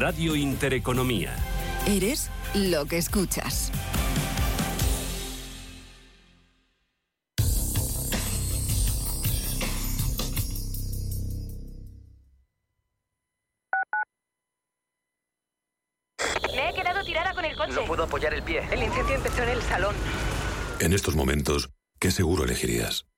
Radio Intereconomía. Eres lo que escuchas. Me he quedado tirada con el coche. No puedo apoyar el pie. El incendio empezó en el salón. En estos momentos, ¿qué seguro elegirías?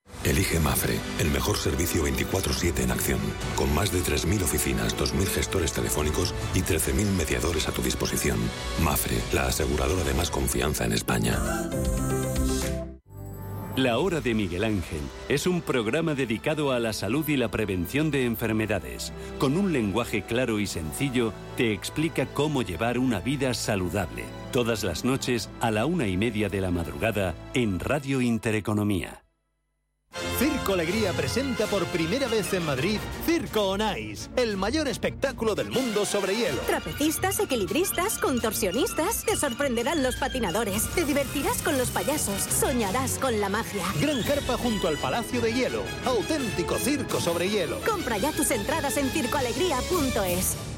Elige Mafre, el mejor servicio 24/7 en acción, con más de 3.000 oficinas, 2.000 gestores telefónicos y 13.000 mediadores a tu disposición. Mafre, la aseguradora de más confianza en España. La Hora de Miguel Ángel es un programa dedicado a la salud y la prevención de enfermedades. Con un lenguaje claro y sencillo, te explica cómo llevar una vida saludable. Todas las noches a la una y media de la madrugada en Radio Intereconomía. Circo Alegría presenta por primera vez en Madrid Circo on Ice, el mayor espectáculo del mundo sobre hielo. Trapecistas, equilibristas, contorsionistas, te sorprenderán los patinadores, te divertirás con los payasos, soñarás con la magia. Gran carpa junto al Palacio de Hielo, auténtico circo sobre hielo. Compra ya tus entradas en circoalegría.es.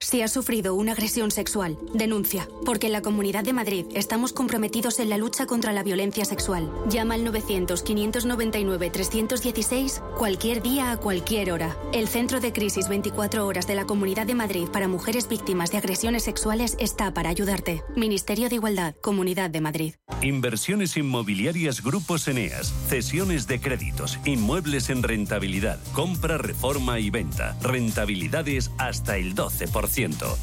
Si has sufrido una agresión sexual, denuncia, porque en la Comunidad de Madrid estamos comprometidos en la lucha contra la violencia sexual. Llama al 900-599-316 cualquier día a cualquier hora. El Centro de Crisis 24 Horas de la Comunidad de Madrid para mujeres víctimas de agresiones sexuales está para ayudarte. Ministerio de Igualdad, Comunidad de Madrid. Inversiones inmobiliarias Grupos Eneas, cesiones de créditos, inmuebles en rentabilidad, compra, reforma y venta, rentabilidades hasta el 12%.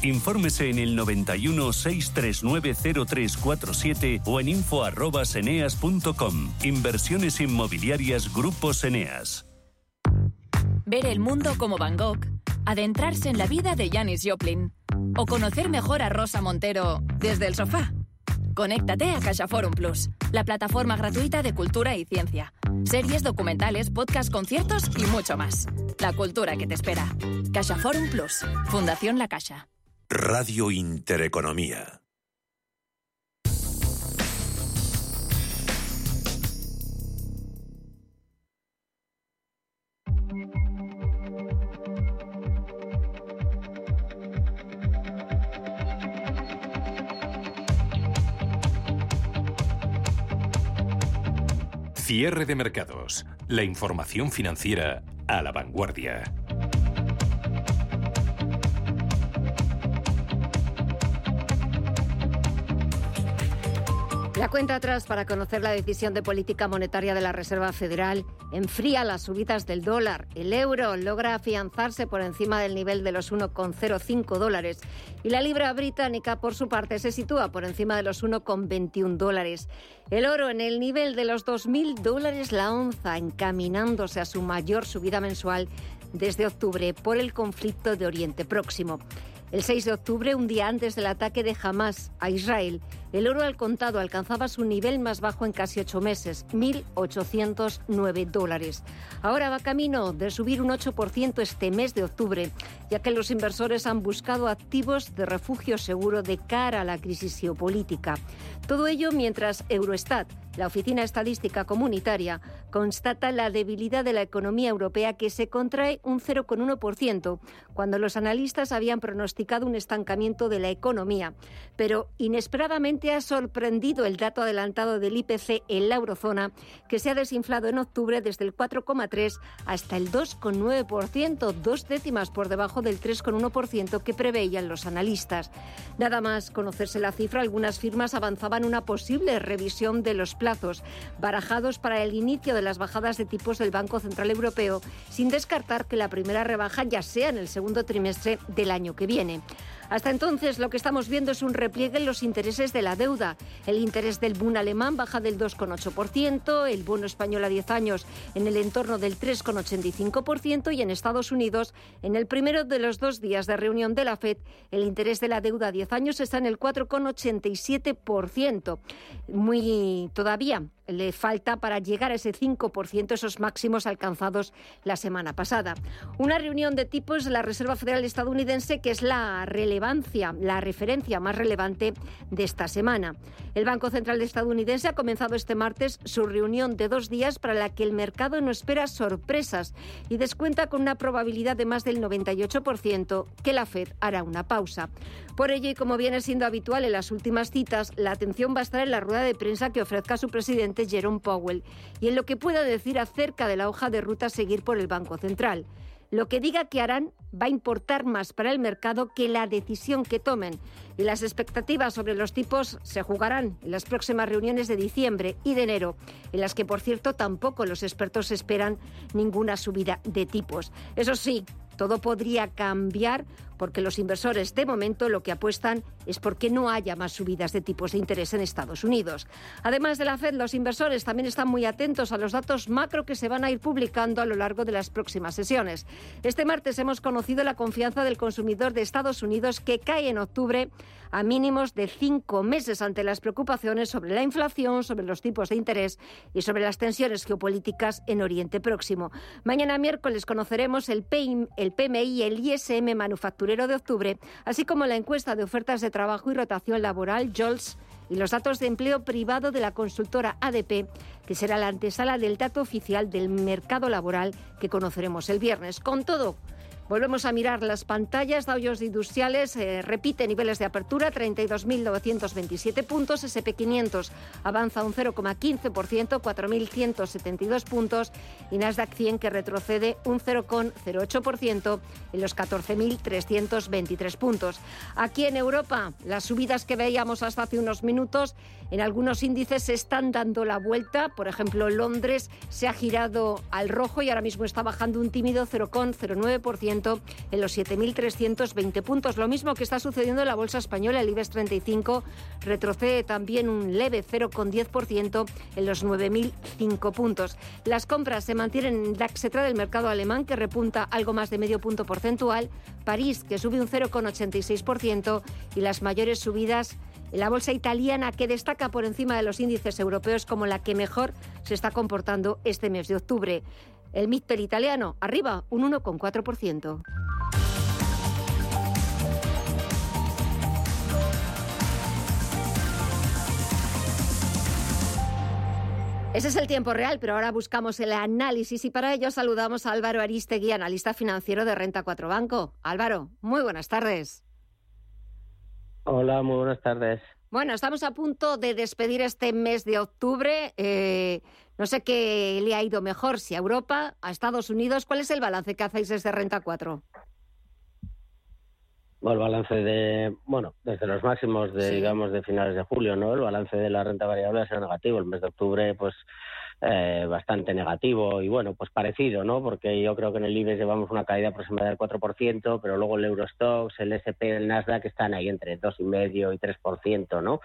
Infórmese en el 91 639 0347 o en info arroba seneas.com. Inversiones inmobiliarias Grupos Eneas. Ver el mundo como Van Gogh, adentrarse en la vida de Janis Joplin o conocer mejor a Rosa Montero desde el sofá. Conéctate a CaixaForum Plus, la plataforma gratuita de cultura y ciencia. Series, documentales, podcast, conciertos y mucho más. La cultura que te espera. CaixaForum Plus, Fundación La Caixa. Radio Intereconomía. Cierre de mercados. La información financiera a la vanguardia. La cuenta atrás para conocer la decisión de política monetaria de la Reserva Federal enfría las subidas del dólar. El euro logra afianzarse por encima del nivel de los 1,05 dólares y la libra británica, por su parte, se sitúa por encima de los 1,21 dólares. El oro en el nivel de los 2.000 dólares la onza, encaminándose a su mayor subida mensual desde octubre por el conflicto de Oriente Próximo. El 6 de octubre, un día antes del ataque de Hamas a Israel, el oro al contado alcanzaba su nivel más bajo en casi ocho meses, 1.809 dólares. Ahora va camino de subir un 8% este mes de octubre, ya que los inversores han buscado activos de refugio seguro de cara a la crisis geopolítica. Todo ello mientras Eurostat, la Oficina Estadística Comunitaria, constata la debilidad de la economía europea que se contrae un 0,1%, cuando los analistas habían pronosticado un estancamiento de la economía. Pero inesperadamente ha sorprendido el dato adelantado del IPC en la eurozona, que se ha desinflado en octubre desde el 4,3 hasta el 2,9%, dos décimas por debajo del 3,1% que preveían los analistas. Nada más conocerse la cifra, algunas firmas avanzaban una posible revisión de los barajados para el inicio de las bajadas de tipos del Banco Central Europeo, sin descartar que la primera rebaja ya sea en el segundo trimestre del año que viene. Hasta entonces lo que estamos viendo es un repliegue en los intereses de la deuda. El interés del Bund alemán baja del 2,8%, el bono español a 10 años en el entorno del 3,85% y en Estados Unidos, en el primero de los dos días de reunión de la FED, el interés de la deuda a 10 años está en el 4,87%. Muy todavía le falta para llegar a ese 5%, esos máximos alcanzados la semana pasada. Una reunión de tipos de la Reserva Federal estadounidense que es la relevancia, la referencia más relevante de esta semana. El Banco Central estadounidense ha comenzado este martes su reunión de dos días para la que el mercado no espera sorpresas y descuenta con una probabilidad de más del 98% que la Fed hará una pausa. Por ello, y como viene siendo habitual en las últimas citas, la atención va a estar en la rueda de prensa que ofrezca su presidente Jerome Powell y en lo que pueda decir acerca de la hoja de ruta a seguir por el Banco Central. Lo que diga que harán va a importar más para el mercado que la decisión que tomen. Y las expectativas sobre los tipos se jugarán en las próximas reuniones de diciembre y de enero, en las que, por cierto, tampoco los expertos esperan ninguna subida de tipos. Eso sí, todo podría cambiar porque los inversores de momento lo que apuestan es porque no haya más subidas de tipos de interés en Estados Unidos. Además de la Fed, los inversores también están muy atentos a los datos macro que se van a ir publicando a lo largo de las próximas sesiones. Este martes hemos conocido la confianza del consumidor de Estados Unidos que cae en octubre a mínimos de cinco meses ante las preocupaciones sobre la inflación, sobre los tipos de interés y sobre las tensiones geopolíticas en Oriente Próximo. Mañana miércoles conoceremos el, PMI, el PMI el ISM manufacturero de octubre, así como la encuesta de ofertas de trabajo y rotación laboral JOLS y los datos de empleo privado de la consultora ADP, que será la antesala del dato oficial del mercado laboral que conoceremos el viernes. Con todo, Volvemos a mirar las pantallas. Dow Jones Industriales eh, repite niveles de apertura, 32.927 puntos. SP500 avanza un 0,15%, 4.172 puntos. Y Nasdaq 100 que retrocede un 0,08% en los 14.323 puntos. Aquí en Europa, las subidas que veíamos hasta hace unos minutos en algunos índices se están dando la vuelta. Por ejemplo, Londres se ha girado al rojo y ahora mismo está bajando un tímido 0,09% en los 7.320 puntos. Lo mismo que está sucediendo en la bolsa española, el IBEX 35 retrocede también un leve 0,10% en los 9.005 puntos. Las compras se mantienen en DAX del mercado alemán, que repunta algo más de medio punto porcentual, París, que sube un 0,86%, y las mayores subidas la bolsa italiana, que destaca por encima de los índices europeos como la que mejor se está comportando este mes de octubre. El MIPEL italiano, arriba, un 1,4%. Ese es el tiempo real, pero ahora buscamos el análisis y para ello saludamos a Álvaro Aristegui, analista financiero de Renta 4 Banco. Álvaro, muy buenas tardes. Hola, muy buenas tardes. Bueno, estamos a punto de despedir este mes de octubre. Eh, no sé qué le ha ido mejor, si a Europa, a Estados Unidos. ¿Cuál es el balance que hacéis desde Renta 4? el balance de, bueno, desde los máximos de, digamos, de finales de julio, ¿no? El balance de la renta variable ha sido negativo. El mes de octubre, pues, eh, bastante negativo y bueno, pues parecido, ¿no? Porque yo creo que en el IBEX llevamos una caída aproximada del 4%, pero luego el Eurostox, el SP, el Nasdaq están ahí entre 2,5 y 3%, ¿no?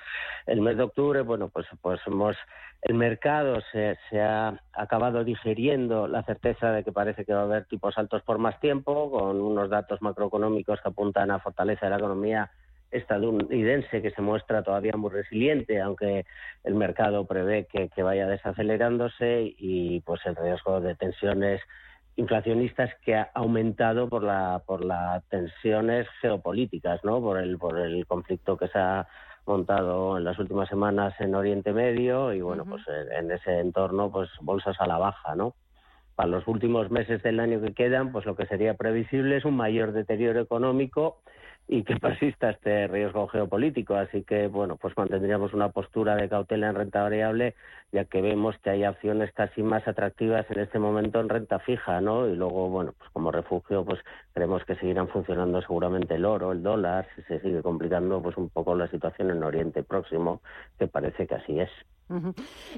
El mes de octubre, bueno, pues, pues hemos, el mercado se, se ha acabado digeriendo la certeza de que parece que va a haber tipos altos por más tiempo, con unos datos macroeconómicos que apuntan a fortaleza de la economía estadounidense que se muestra todavía muy resiliente, aunque el mercado prevé que, vaya desacelerándose y pues el riesgo de tensiones inflacionistas que ha aumentado por la por las tensiones geopolíticas, ¿no? Por el por el conflicto que se ha montado en las últimas semanas en Oriente Medio y bueno, pues en ese entorno pues bolsas a la baja, ¿no? Para los últimos meses del año que quedan, pues lo que sería previsible es un mayor deterioro económico y que persista este riesgo geopolítico. Así que, bueno, pues mantendríamos una postura de cautela en renta variable, ya que vemos que hay acciones casi más atractivas en este momento en renta fija, ¿no? Y luego, bueno, pues como refugio, pues creemos que seguirán funcionando seguramente el oro, el dólar, si se sigue complicando pues un poco la situación en Oriente Próximo, que parece que así es.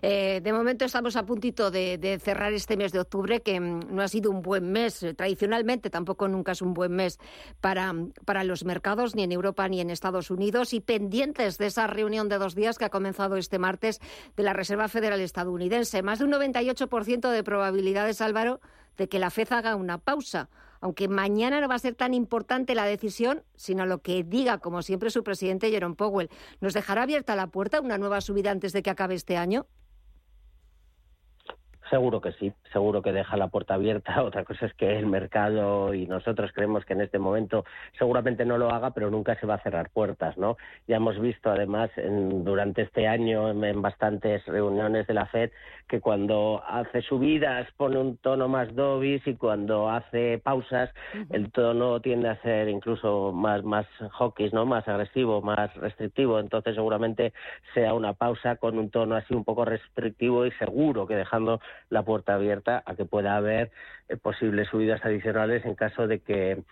Eh, de momento estamos a puntito de, cerrar este mes de octubre, que mm, no ha sido un buen mes. Tradicionalmente tampoco nunca es un buen mes para, para los mercados, ni en Europa ni en Estados Unidos, y pendientes de esa reunión de dos días que ha comenzado este martes de la Reserva Federal estadounidense. Más de un 98% de probabilidades, Álvaro, de que la FED haga una pausa aunque mañana no va a ser tan importante la decisión, sino lo que diga, como siempre, su presidente Jerome Powell. ¿Nos dejará abierta la puerta a una nueva subida antes de que acabe este año? Seguro que sí, seguro que deja la puerta abierta. Otra cosa es que el mercado y nosotros creemos que en este momento seguramente no lo haga, pero nunca se va a cerrar puertas, ¿no? Ya hemos visto además durante este año en, bastantes reuniones de la Fed que cuando hace subidas pone un tono más dovish y cuando hace pausas el tono tiende a ser incluso más más hawkish, ¿no? Más agresivo, más restrictivo. Entonces seguramente sea una pausa con un tono así un poco restrictivo y seguro que dejando la puerta abierta a que pueda haber eh, posibles subidas adicionales en caso de que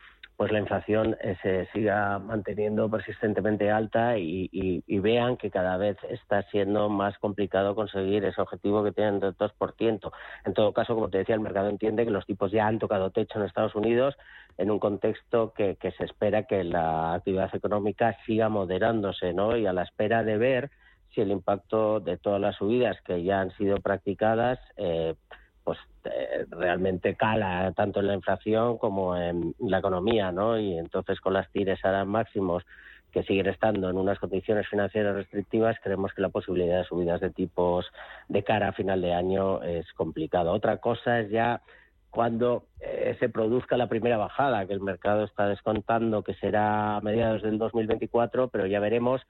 pues la inflación eh, se siga manteniendo persistentemente alta y, vean que cada vez está siendo más complicado conseguir ese objetivo que tienen del 2%. En todo caso, como te decía, el mercado entiende que los tipos ya han tocado techo en Estados Unidos en un contexto que, se espera que la actividad económica siga moderándose, ¿no? Y a la espera de ver si el impacto de todas las subidas que ya han sido practicadas eh, pues eh, realmente cala tanto en la inflación como en la economía, ¿no? Y entonces con las tires ahora máximos que siguen estando en unas condiciones financieras restrictivas, creemos que la posibilidad de subidas de tipos de cara a final de año es complicado. Otra cosa es ya cuando eh, se produzca la primera bajada, que el mercado está descontando que será a mediados del 2024, pero ya veremos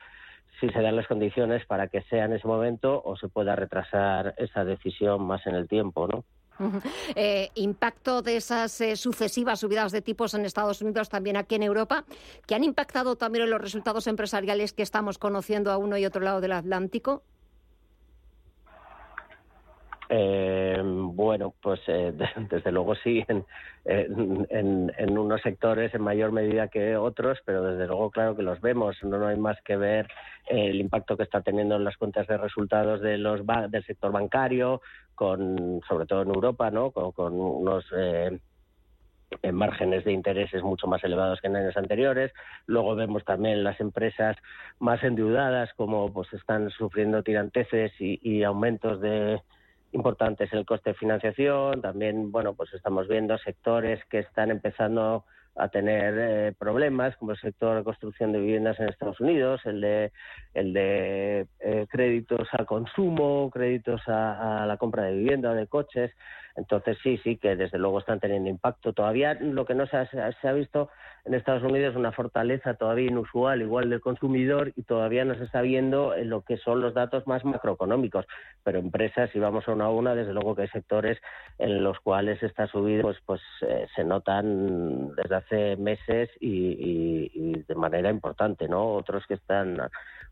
si se dan las condiciones para que sea en ese momento o se pueda retrasar esa decisión más en el tiempo, ¿no? Eh, impacto de esas eh, sucesivas subidas de tipos en Estados Unidos, también aquí en Europa, que han impactado también en los resultados empresariales que estamos conociendo a uno y otro lado del Atlántico. Eh, bueno, pues eh, desde luego sí, en, en, unos sectores en mayor medida que otros, pero desde luego claro que los vemos. No, hay más que ver el impacto que está teniendo en las cuentas de resultados de los del sector bancario, con sobre todo en Europa, ¿no? Con, unos eh, márgenes de intereses mucho más elevados que en años anteriores. Luego vemos también las empresas más endeudadas, como pues están sufriendo tiranteces y aumentos de importantes el coste de financiación. También, bueno, pues estamos viendo sectores que están empezando a tener eh, problemas, como el sector de construcción de viviendas en Estados Unidos, el de, el de eh, créditos al consumo, créditos a, a, la compra de vivienda, de coches. Entonces sí, sí, que desde luego están teniendo impacto. Todavía lo que no se ha, visto en Estados Unidos es una fortaleza todavía inusual, igual del consumidor, y todavía no se está viendo en lo que son los datos más macroeconómicos. Pero empresas, si vamos a una a una, desde luego que hay sectores en los cuales está subido, pues, pues eh, se notan desde hace meses y de manera importante, ¿no? Otros que están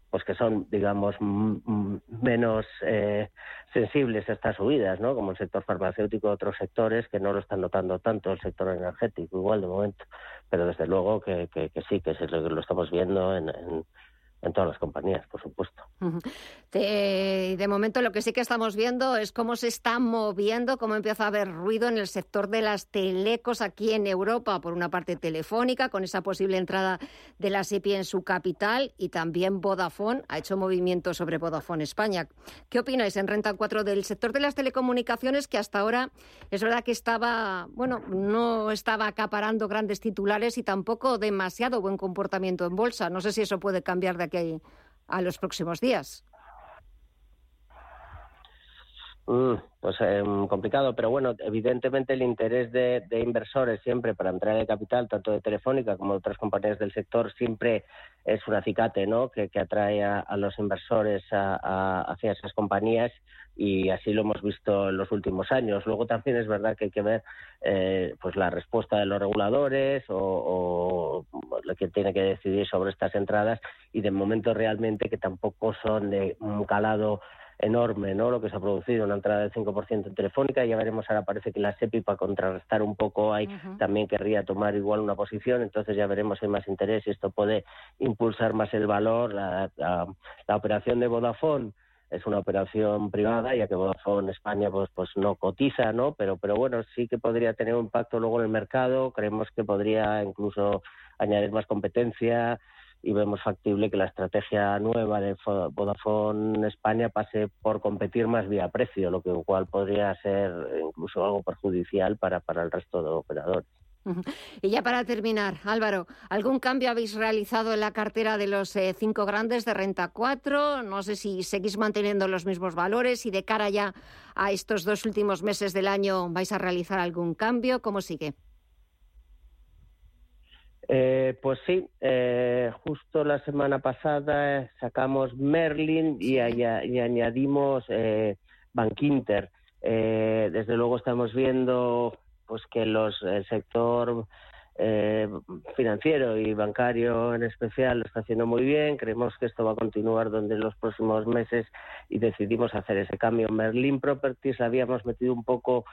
pues que son, digamos, menos eh, sensibles a estas subidas, ¿no? Como el sector farmacéutico, otros sectores que no lo están notando tanto, el sector energético, igual de momento, pero desde luego que, que, sí, que lo estamos viendo en, en todas las compañías, por supuesto. De, de, momento lo que sí que estamos viendo es cómo se está moviendo, cómo empieza a haber ruido en el sector de las telecos aquí en Europa, por una parte telefónica, con esa posible entrada de la SEPI en su capital, y también Vodafone ha hecho movimiento sobre Vodafone España. ¿Qué opináis en Renta 4 del sector de las telecomunicaciones que hasta ahora es verdad que estaba, bueno, no estaba acaparando grandes titulares y tampoco demasiado buen comportamiento en bolsa? No sé si eso puede cambiar de que a los próximos días? Mm, pues eh, complicado, pero bueno, evidentemente el interés de, inversores siempre para entrar en el capital, tanto de Telefónica como de otras compañías del sector, siempre es un acicate, ¿no? Que, atrae a, los inversores hacia esas compañías y así lo hemos visto en los últimos años. Luego también es verdad que hay que ver eh, pues la respuesta de los reguladores o, lo que tiene que decidir sobre estas entradas y de momento realmente que tampoco son de un calado enorme, ¿no? Lo que se ha producido, una entrada del 5% en Telefónica, ya veremos, ahora parece que la SEPI para contrarrestar un poco ahí también querría tomar igual una posición, entonces ya veremos si hay más interés y esto puede impulsar más el valor, la, la operación de Vodafone es una operación privada, ya que Vodafone España pues, pues no cotiza, ¿no? Pero, pero bueno, sí que podría tener un impacto luego en el mercado, creemos que podría incluso añadir más competencia y vemos factible que la estrategia nueva de Vodafone España pase por competir más vía precio, lo que cual podría ser incluso algo perjudicial para, para el resto de operadores. Y ya para terminar, Álvaro, ¿algún cambio habéis realizado en la cartera de los eh, cinco grandes de Renta 4? No sé si seguís manteniendo los mismos valores y de cara ya a estos dos últimos meses del año vais a realizar algún cambio. ¿Cómo sigue? Eh, pues sí, eh, justo la semana pasada sacamos Merlin y, añadimos eh, Bankinter. desde luego estamos viendo pues que los, el sector financiero y bancario en especial lo está haciendo muy bien. Creemos que esto va a continuar donde los próximos meses y decidimos hacer ese cambio. Merlin Properties habíamos metido un poco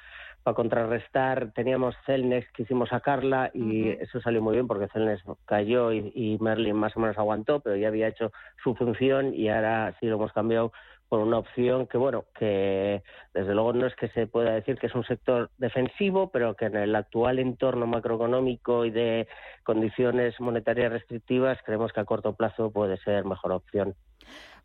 para contrarrestar, teníamos Celnex, quisimos sacarla y eso salió muy bien porque Celnex cayó y, Merlin más o menos aguantó, pero ya había hecho su función y ahora sí lo hemos cambiado por una opción que, bueno, que desde luego no es que se pueda decir que es un sector defensivo, pero que en el actual entorno macroeconómico y de condiciones monetarias restrictivas creemos que a corto plazo puede ser mejor opción.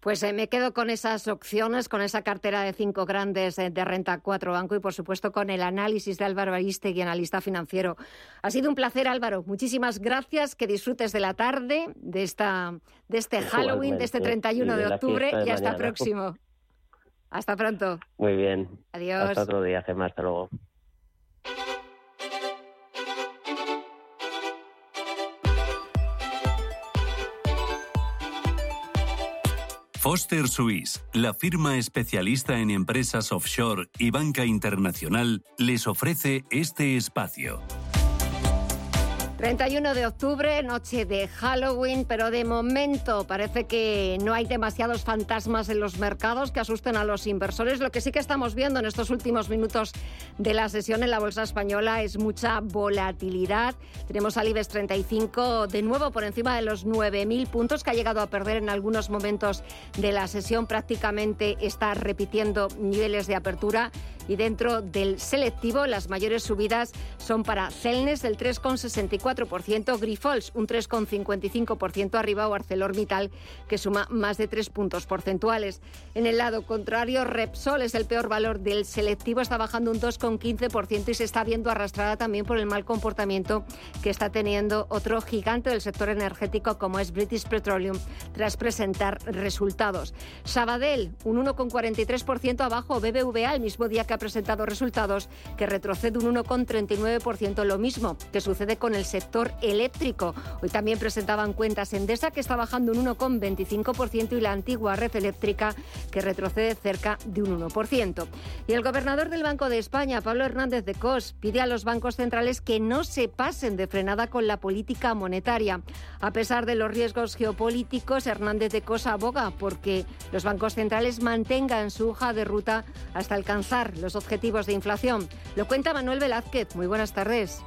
Pues eh, me quedo con esas opciones, con esa cartera de cinco grandes eh, de renta cuatro banco y por supuesto con el análisis de Álvaro Aristegui, analista financiero. Ha sido un placer, Álvaro. Muchísimas gracias. Que disfrutes de la tarde, de esta, de este Halloween, de este 31 de, octubre y hasta próximo. Hasta pronto. Muy bien. Adiós. Hasta otro día, Gemma. Hasta luego. Foster Suisse, la firma especialista en empresas offshore y banca internacional, les ofrece este espacio. 31 de octubre, noche de Halloween, pero de momento parece que no hay demasiados fantasmas en los mercados que asusten a los inversores. Lo que sí que estamos viendo en estos últimos minutos de la sesión en la Bolsa Española es mucha volatilidad. Tenemos al IBEX 35 de nuevo por encima de los 9.000 puntos que ha llegado a perder en algunos momentos de la sesión. Prácticamente está repitiendo niveles de apertura y dentro del selectivo las mayores subidas son para Celnes del 3,64%, Grifols un 3,55% arriba o ArcelorMittal que suma más de 3 puntos porcentuales. En el lado contrario, Repsol es el peor valor del selectivo, está bajando un 2,15% y se está viendo arrastrada también por el mal comportamiento que está teniendo otro gigante del sector energético como es British Petroleum tras presentar resultados. Sabadell un 1,43% abajo, BBVA el mismo día que ha presentado resultados que retrocede un 1,39%, lo mismo que sucede con el sector eléctrico. Hoy también presentaban cuentas Endesa que está bajando un 1,25% y la antigua red eléctrica que retrocede cerca de un 1%. Y el gobernador del Banco de España, Pablo Hernández de Cos, pide a los bancos centrales que no se pasen de frenada con la política monetaria. A pesar de los riesgos geopolíticos, Hernández de Cos aboga porque los bancos centrales mantengan su hoja de ruta hasta alcanzar los objetivos de inflación. Lo cuenta Manuel Velázquez. Muy buenas tardes.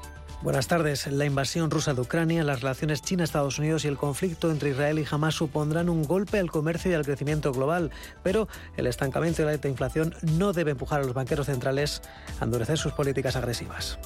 Buenas tardes. La invasión rusa de Ucrania, las relaciones China-Estados Unidos y el conflicto entre Israel y Hamas supondrán un golpe al comercio y al crecimiento global, pero el estancamiento y la alta inflación no debe empujar a los banqueros centrales a endurecer sus políticas agresivas.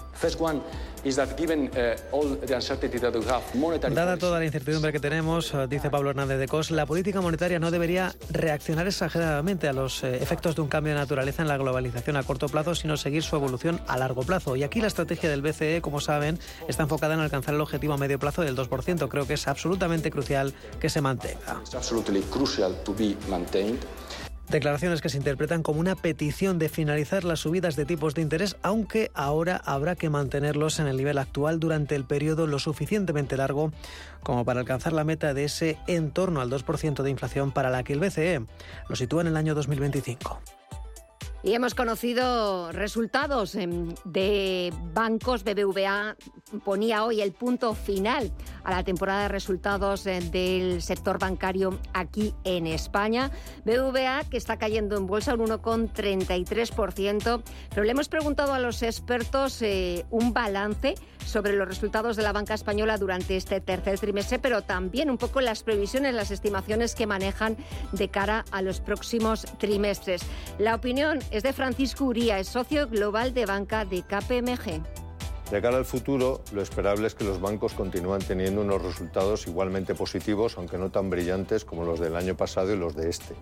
Dada toda la incertidumbre que tenemos, uh, dice Pablo Hernández de Cos, la política monetaria no debería reaccionar exageradamente a los eh, efectos de un cambio de naturaleza en la globalización a corto plazo, sino seguir su evolución a largo plazo. Y aquí la estrategia del BCE, como saben, está enfocada en alcanzar el objetivo a medio plazo del 2%. Creo que es absolutamente crucial que se mantenga. Declaraciones que se interpretan como una petición de finalizar las subidas de tipos de interés, aunque ahora habrá que mantenerlos en el nivel actual durante el periodo lo suficientemente largo como para alcanzar la meta de ese en torno al 2% de inflación para la que el BCE lo sitúa en el año 2025. Y hemos conocido resultados em, de bancos. BBVA ponía hoy el punto final a la temporada de resultados eh, del sector bancario aquí en España. BBVA que está cayendo en bolsa un 1,33%. Pero le hemos preguntado a los expertos eh, un balance sobre los resultados de la banca española durante este tercer trimestre, pero también un poco las previsiones, las estimaciones que manejan de cara a los próximos trimestres. La opinión es de Francisco Uría, es socio global de banca de KPMG. De cara al futuro, lo esperable es que los bancos continúen teniendo unos resultados igualmente positivos, aunque no tan brillantes como los del año pasado y los de este.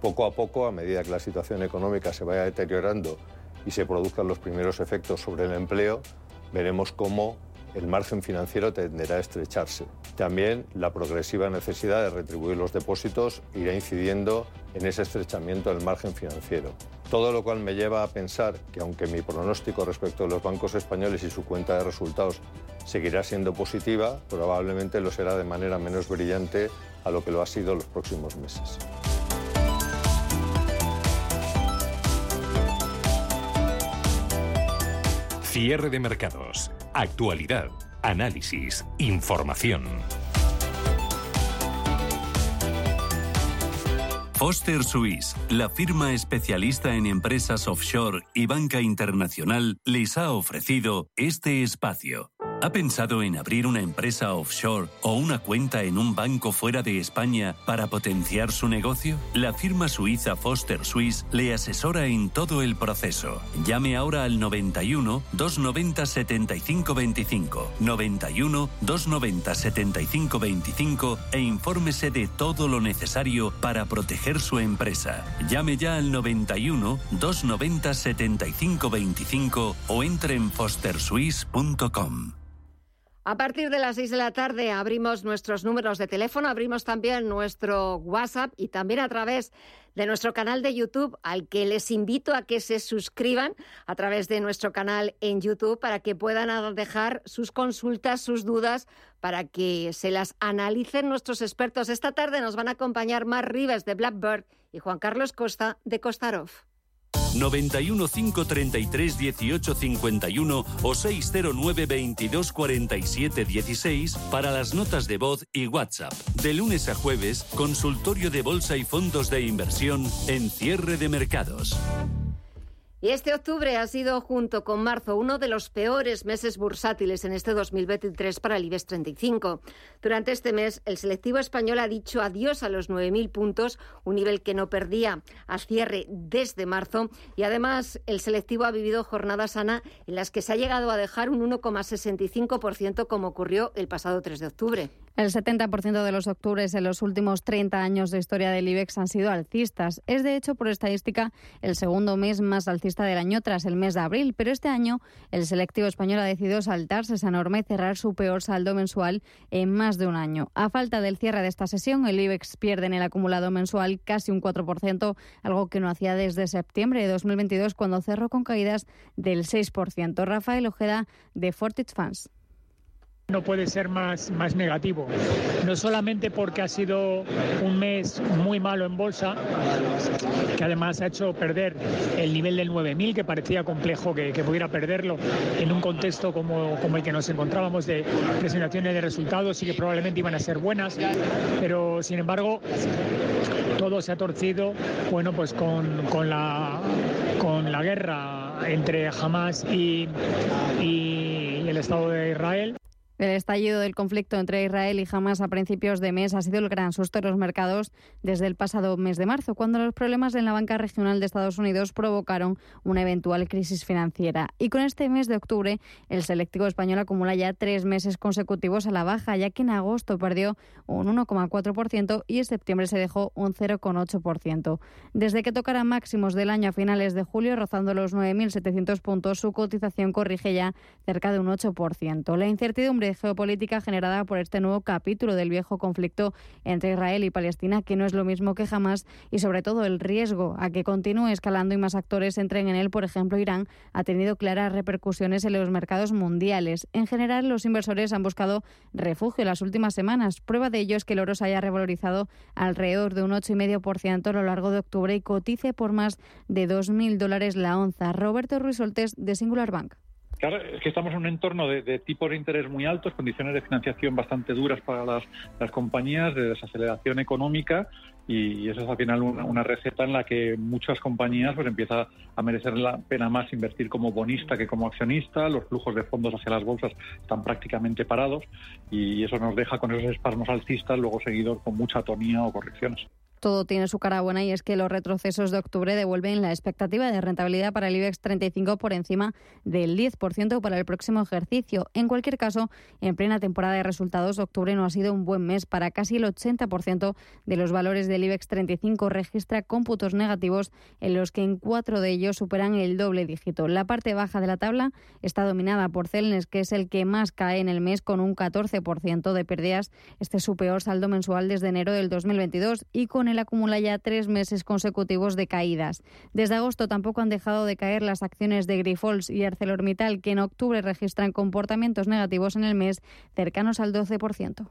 Poco a poco, a medida que la situación económica se vaya deteriorando y se produzcan los primeros efectos sobre el empleo, veremos cómo el margen financiero tenderá a estrecharse. También la progresiva necesidad de retribuir los depósitos irá incidiendo en ese estrechamiento del margen financiero. Todo lo cual me lleva a pensar que aunque mi pronóstico respecto a los bancos españoles y su cuenta de resultados seguirá siendo positiva, probablemente lo será de manera menos brillante a lo que lo ha sido los próximos meses. Cierre de mercados. Actualidad. Análisis. Información. Foster Suisse, la firma especialista en empresas offshore y banca internacional, les ha ofrecido este espacio. ¿Ha pensado en abrir una empresa offshore o una cuenta en un banco fuera de España para potenciar su negocio? La firma suiza Foster Swiss le asesora en todo el proceso. Llame ahora al 91 290 7525, 91 290 7525 e infórmese de todo lo necesario para proteger su empresa. Llame ya al 91 290 7525 o entre en fostersuisse.com. A partir de las 6 de la tarde abrimos nuestros números de teléfono, abrimos también nuestro WhatsApp y también a través de nuestro canal de YouTube, al que les invito a que se suscriban a través de nuestro canal en YouTube para que puedan dejar sus consultas, sus dudas, para que se las analicen nuestros expertos. Esta tarde nos van a acompañar Mar Rivas de Blackbird y Juan Carlos Costa de Costarov. 91 533 18 51 o 609 22 47 16 para las notas de voz y WhatsApp. De lunes a jueves, consultorio de bolsa y fondos de inversión en cierre de mercados. Y este octubre ha sido, junto con marzo, uno de los peores meses bursátiles en este 2023 para el IBEX 35. Durante este mes, el selectivo español ha dicho adiós a los 9.000 puntos, un nivel que no perdía a cierre desde marzo. Y además, el selectivo ha vivido jornadas sana en las que se ha llegado a dejar un 1,65% como ocurrió el pasado 3 de octubre. El 70% de los octubres en los últimos 30 años de historia del IBEX han sido alcistas. Es, de hecho, por estadística, el segundo mes más alcista del año tras el mes de abril. Pero este año, el selectivo español ha decidido saltarse esa norma y cerrar su peor saldo mensual en más de un año. A falta del cierre de esta sesión, el IBEX pierde en el acumulado mensual casi un 4%, algo que no hacía desde septiembre de 2022, cuando cerró con caídas del 6%. Rafael Ojeda, de Fortich Fans no puede ser más, más negativo. No solamente porque ha sido un mes muy malo en bolsa, que además ha hecho perder el nivel del 9.000, que parecía complejo que, pudiera perderlo en un contexto como, como el que nos encontrábamos de presentaciones de resultados y que probablemente iban a ser buenas, pero sin embargo todo se ha torcido, bueno, pues con, con la, con la guerra entre Hamas y, y el Estado de Israel. El estallido del conflicto entre Israel y Hamas a principios de mes ha sido el gran susto de los mercados desde el pasado mes de marzo, cuando los problemas en la banca regional de Estados Unidos provocaron una eventual crisis financiera. Y con este mes de octubre, el selectivo español acumula ya tres meses consecutivos a la baja, ya que en agosto perdió un 1,4% y en septiembre se dejó un 0,8%. Desde que tocará máximos del año a finales de julio, rozando los 9.700 puntos, su cotización corrige ya cerca de un 8%. La incertidumbre geopolítica generada por este nuevo capítulo del viejo conflicto entre Israel y Palestina, que no es lo mismo que jamás, y sobre todo el riesgo a que continúe escalando y más actores entren en él, por ejemplo, Irán, ha tenido claras repercusiones en los mercados mundiales. En general, los inversores han buscado refugio en las últimas semanas. Prueba de ello es que el oro se haya revalorizado alrededor de un 8,5% a lo largo de octubre y cotice por más de 2.000 dólares la onza. Roberto Ruiz Soltés, de Singular Bank. Claro, es que estamos en un entorno de, tipos de interés muy altos, condiciones de financiación bastante duras para las, compañías, de desaceleración económica y, eso es al final una, receta en la que muchas compañías pues empieza a merecer la pena más invertir como bonista que como accionista, los flujos de fondos hacia las bolsas están prácticamente parados y eso nos deja con esos espasmos alcistas luego seguidos con mucha atonía o correcciones. Todo tiene su cara buena y es que los retrocesos de octubre devuelven la expectativa de rentabilidad para el IBEX 35 por encima del 10% para el próximo ejercicio. En cualquier caso, en plena temporada de resultados, octubre no ha sido un buen mes para casi el 80% de los valores del IBEX 35. Registra cómputos negativos en los que en cuatro de ellos superan el doble dígito. La parte baja de la tabla está dominada por Celnes, que es el que más cae en el mes con un 14% de pérdidas. Este es su peor saldo mensual desde enero del 2022 y con el acumula ya tres meses consecutivos de caídas. Desde agosto tampoco han dejado de caer las acciones de Grifols y ArcelorMittal, que en octubre registran comportamientos negativos en el mes cercanos al 12%.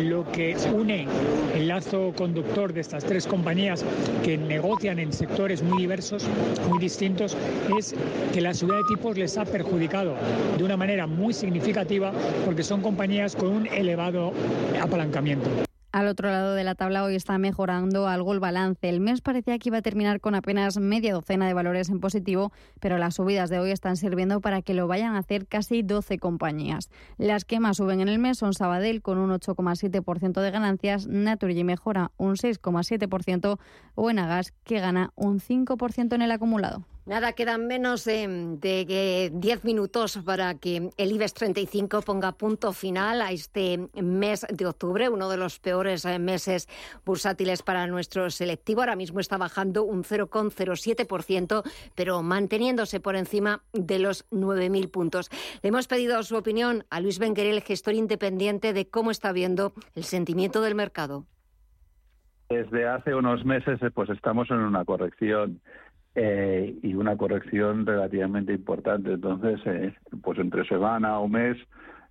Lo que une el lazo conductor de estas tres compañías que negocian en sectores muy diversos, muy distintos, es que la subida de tipos les ha perjudicado de una manera muy significativa porque son compañías con un elevado apalancamiento. Al otro lado de la tabla hoy está mejorando algo el balance. El mes parecía que iba a terminar con apenas media docena de valores en positivo, pero las subidas de hoy están sirviendo para que lo vayan a hacer casi 12 compañías. Las que más suben en el mes son Sabadell con un 8,7% de ganancias, Naturgy mejora un 6,7% o Enagas que gana un 5% en el acumulado. Nada, quedan menos de 10 minutos para que el IBEX 35 ponga punto final a este mes de octubre, uno de los peores eh, meses bursátiles para nuestro selectivo. Ahora mismo está bajando un 0,07%, pero manteniéndose por encima de los 9.000 puntos. Le hemos pedido su opinión a Luis Benquerel, gestor independiente, de cómo está viendo el sentimiento del mercado. Desde hace unos meses, eh, pues estamos en una corrección eh, y una corrección relativamente importante. Entonces, eh, pues entre semana o mes,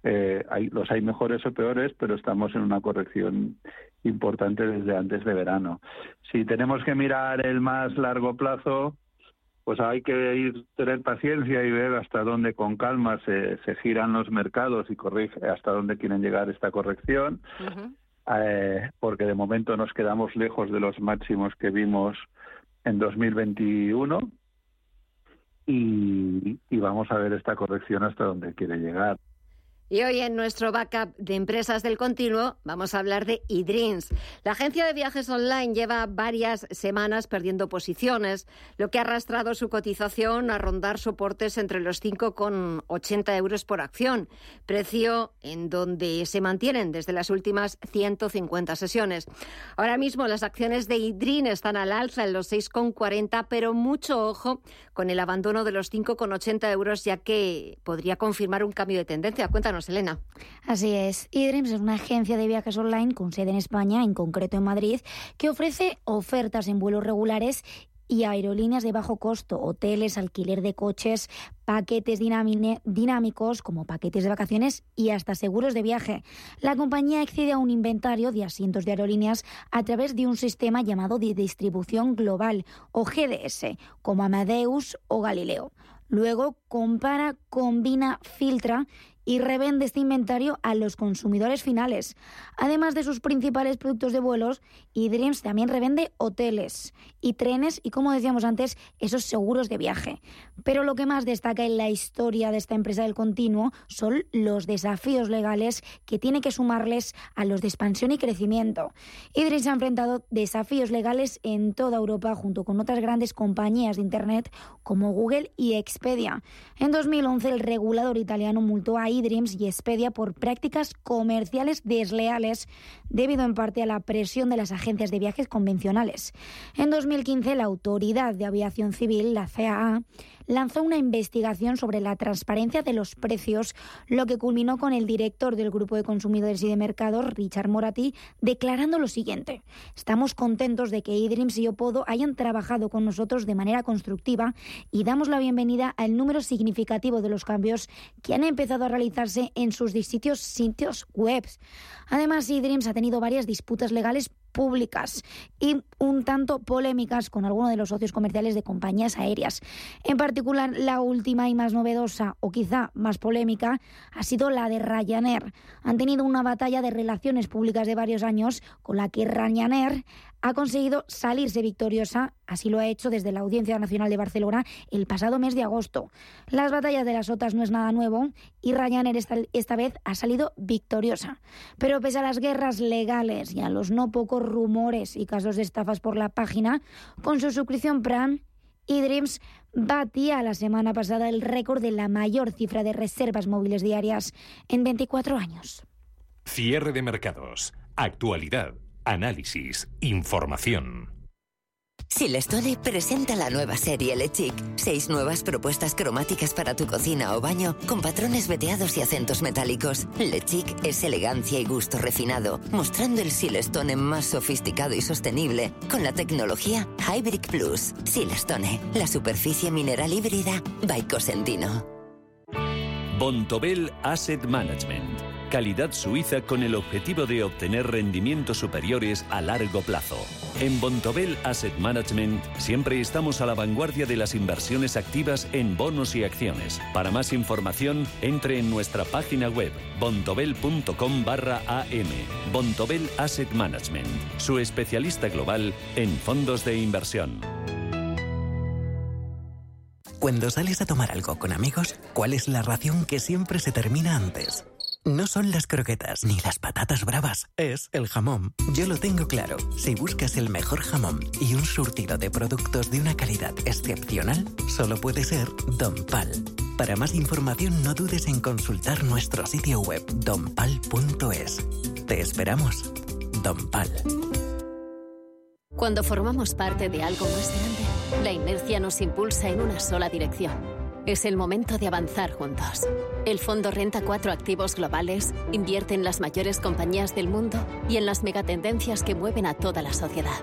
eh, hay, los hay mejores o peores, pero estamos en una corrección importante desde antes de verano. Si tenemos que mirar el más largo plazo, pues hay que ir tener paciencia y ver hasta dónde con calma se, se giran los mercados y corrige hasta dónde quieren llegar esta corrección, porque de momento nos quedamos lejos de los máximos que vimos en 2021 y, y vamos a ver esta corrección hasta donde quiere llegar. Y hoy en nuestro backup de empresas del continuo vamos a hablar de eDreams. La agencia de viajes online lleva varias semanas perdiendo posiciones, lo que ha arrastrado su cotización a rondar soportes entre los 5,80 euros por acción, precio en donde se mantienen desde las últimas 150 sesiones. Ahora mismo las acciones de eDreams están al alza en los 6,40, pero mucho ojo con el abandono de los 5,80 euros, ya que podría confirmar un cambio de tendencia. Cuéntanos Elena. Así es. eDreams es una agencia de viajes online con sede en España, en concreto en Madrid, que ofrece ofertas en vuelos regulares y aerolíneas de bajo costo, hoteles, alquiler de coches, paquetes dinámicos como paquetes de vacaciones y hasta seguros de viaje. La compañía accede a un inventario de asientos de aerolíneas a través de un sistema llamado de distribución global o GDS, como Amadeus o Galileo. Luego compara, combina, filtra y revende este inventario a los consumidores finales. Además de sus principales productos de vuelos, eDreams también revende hoteles y trenes y, como decíamos antes, esos seguros de viaje. Pero lo que más destaca en la historia de esta empresa del continuo son los desafíos legales que tiene que sumarles a los de expansión y crecimiento. eDreams ha enfrentado desafíos legales en toda Europa junto con otras grandes compañías de Internet como Google y Expedia. En 2011, el regulador italiano multó a Dreams y Expedia por prácticas comerciales desleales debido en parte a la presión de las agencias de viajes convencionales. En 2015, la Autoridad de Aviación Civil, la CAA, lanzó una investigación sobre la transparencia de los precios, lo que culminó con el director del Grupo de Consumidores y de Mercados, Richard Moratti, declarando lo siguiente. Estamos contentos de que eDreams y Opodo hayan trabajado con nosotros de manera constructiva y damos la bienvenida al número significativo de los cambios que han empezado a realizarse en sus distintos sitios web. Además, eDreams ha tenido varias disputas legales públicas y un tanto polémicas con algunos de los socios comerciales de compañías aéreas. En particular, la última y más novedosa, o quizá más polémica, ha sido la de Ryanair. Han tenido una batalla de relaciones públicas de varios años con la que Ryanair ha conseguido salirse victoriosa, así lo ha hecho desde la Audiencia Nacional de Barcelona el pasado mes de agosto. Las batallas de las OTAS no es nada nuevo y Ryanair esta, esta vez ha salido victoriosa. Pero pese a las guerras legales y a los no pocos rumores y casos de por la página, con su suscripción Prime, eDreams batía la semana pasada el récord de la mayor cifra de reservas móviles diarias en 24 años. Cierre de mercados. Actualidad análisis, información. Silestone presenta la nueva serie Le Chic. Seis nuevas propuestas cromáticas para tu cocina o baño con patrones veteados y acentos metálicos. Le Chic es elegancia y gusto refinado, mostrando el Silestone más sofisticado y sostenible con la tecnología Hybrid Plus. Silestone, la superficie mineral híbrida by Cosentino. Bontobel Asset Management calidad suiza con el objetivo de obtener rendimientos superiores a largo plazo. En Bontobel Asset Management siempre estamos a la vanguardia de las inversiones activas en bonos y acciones. Para más información, entre en nuestra página web bontobel.com barra am. Bontobel Asset Management, su especialista global en fondos de inversión. Cuando sales a tomar algo con amigos, ¿cuál es la ración que siempre se termina antes? No son las croquetas ni las patatas bravas, es el jamón. Yo lo tengo claro. Si buscas el mejor jamón y un surtido de productos de una calidad excepcional, solo puede ser Don Pal. Para más información no dudes en consultar nuestro sitio web donpal.es. Te esperamos. Don Pal. Cuando formamos parte de algo más grande, la inercia nos impulsa en una sola dirección es el momento de avanzar juntos. El Fondo Renta 4 Activos Globales invierte en las mayores compañías del mundo y en las megatendencias que mueven a toda la sociedad.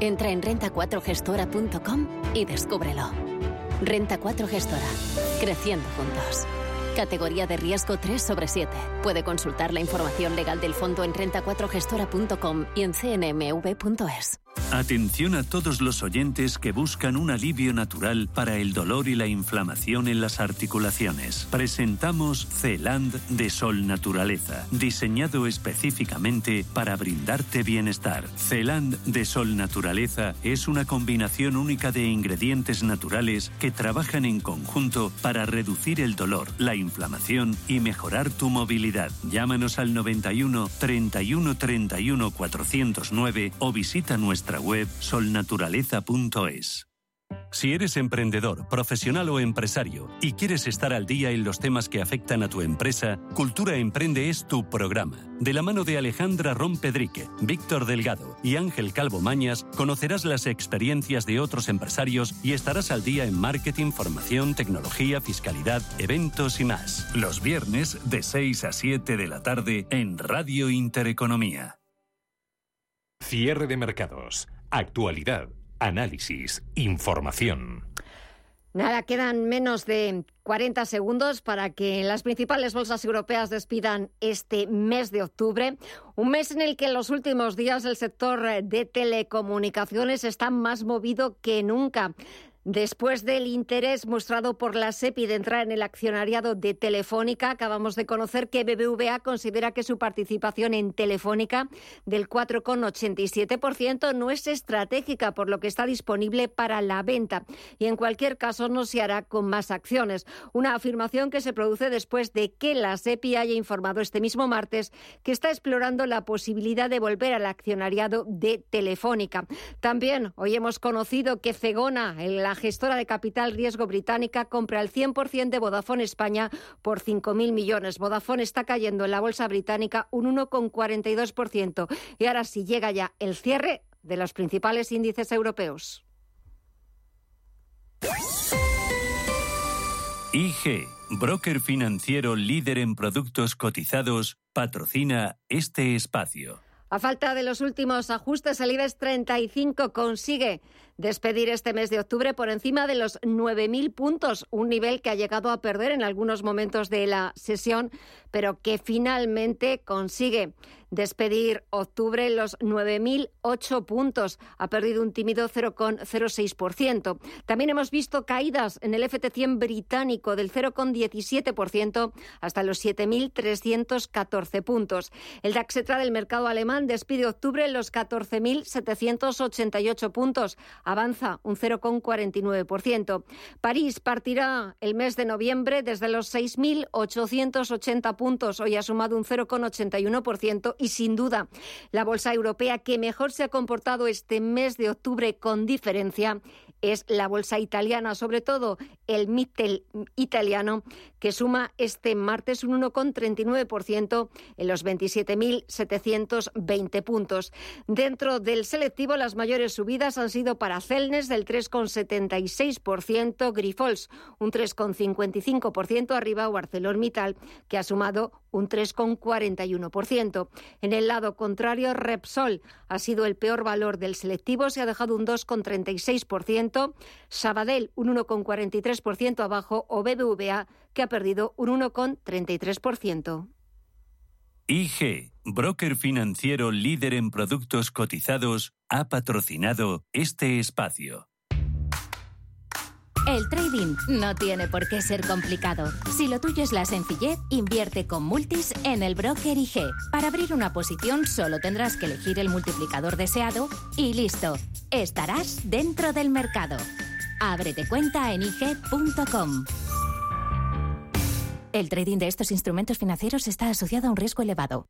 Entra en renta4gestora.com y descúbrelo. Renta 4 Gestora. Creciendo juntos. Categoría de riesgo 3 sobre 7. Puede consultar la información legal del fondo en renta4gestora.com y en cnmv.es. Atención a todos los oyentes que buscan un alivio natural para el dolor y la inflamación en las articulaciones. Presentamos Celand de Sol Naturaleza, diseñado específicamente para brindarte bienestar. Celand de Sol Naturaleza es una combinación única de ingredientes naturales que trabajan en conjunto para reducir el dolor, la inflamación y mejorar tu movilidad. Llámanos al 91 31 31 409 o visita nuestra web solnaturaleza.es. Si eres emprendedor, profesional o empresario y quieres estar al día en los temas que afectan a tu empresa, Cultura Emprende es tu programa. De la mano de Alejandra Rompedrique, Víctor Delgado y Ángel Calvo Mañas, conocerás las experiencias de otros empresarios y estarás al día en marketing, formación, tecnología, fiscalidad, eventos y más. Los viernes de 6 a 7 de la tarde en Radio Intereconomía. Cierre de mercados. Actualidad. Análisis. Información. Nada, quedan menos de 40 segundos para que las principales bolsas europeas despidan este mes de octubre, un mes en el que en los últimos días el sector de telecomunicaciones está más movido que nunca. Después del interés mostrado por la SEPI de entrar en el accionariado de Telefónica, acabamos de conocer que BBVA considera que su participación en Telefónica del 4,87% no es estratégica, por lo que está disponible para la venta. Y en cualquier caso no se hará con más acciones. Una afirmación que se produce después de que la SEPI haya informado este mismo martes que está explorando la posibilidad de volver al accionariado de Telefónica. También hoy hemos conocido que Cegona, el la gestora de capital riesgo británica compra el 100% de Vodafone España por 5.000 millones. Vodafone está cayendo en la bolsa británica un 1,42%. Y ahora sí llega ya el cierre de los principales índices europeos. IG, broker financiero líder en productos cotizados, patrocina este espacio. A falta de los últimos ajustes, el IBEX 35 consigue despedir este mes de octubre por encima de los 9.000 puntos, un nivel que ha llegado a perder en algunos momentos de la sesión, pero que finalmente consigue despedir octubre los 9.008 puntos. Ha perdido un tímido 0,06%. También hemos visto caídas en el FT100 británico del 0,17% hasta los 7.314 puntos. El DAX del mercado alemán despide octubre los 14.788 puntos. Avanza un 0,49%. París partirá el mes de noviembre desde los 6.880 puntos. Hoy ha sumado un 0,81% y sin duda la bolsa europea que mejor se ha comportado este mes de octubre con diferencia es la bolsa italiana, sobre todo el Mittel italiano, que suma este martes un 1,39% en los 27.720 puntos. Dentro del selectivo, las mayores subidas han sido para Celnes del 3,76%, Grifols un 3,55% arriba o ArcelorMittal, que ha sumado un 3,41%. En el lado contrario, Repsol ha sido el peor valor del selectivo, se ha dejado un 2,36%, Sabadell un 1,43% abajo o BBVA que ha perdido un 1,33%. IG, broker financiero líder en productos cotizados, ha patrocinado este espacio. El trading no tiene por qué ser complicado. Si lo tuyo es la sencillez, invierte con Multis en el broker IG. Para abrir una posición solo tendrás que elegir el multiplicador deseado y listo. Estarás dentro del mercado. Ábrete cuenta en IG.com. El trading de estos instrumentos financieros está asociado a un riesgo elevado.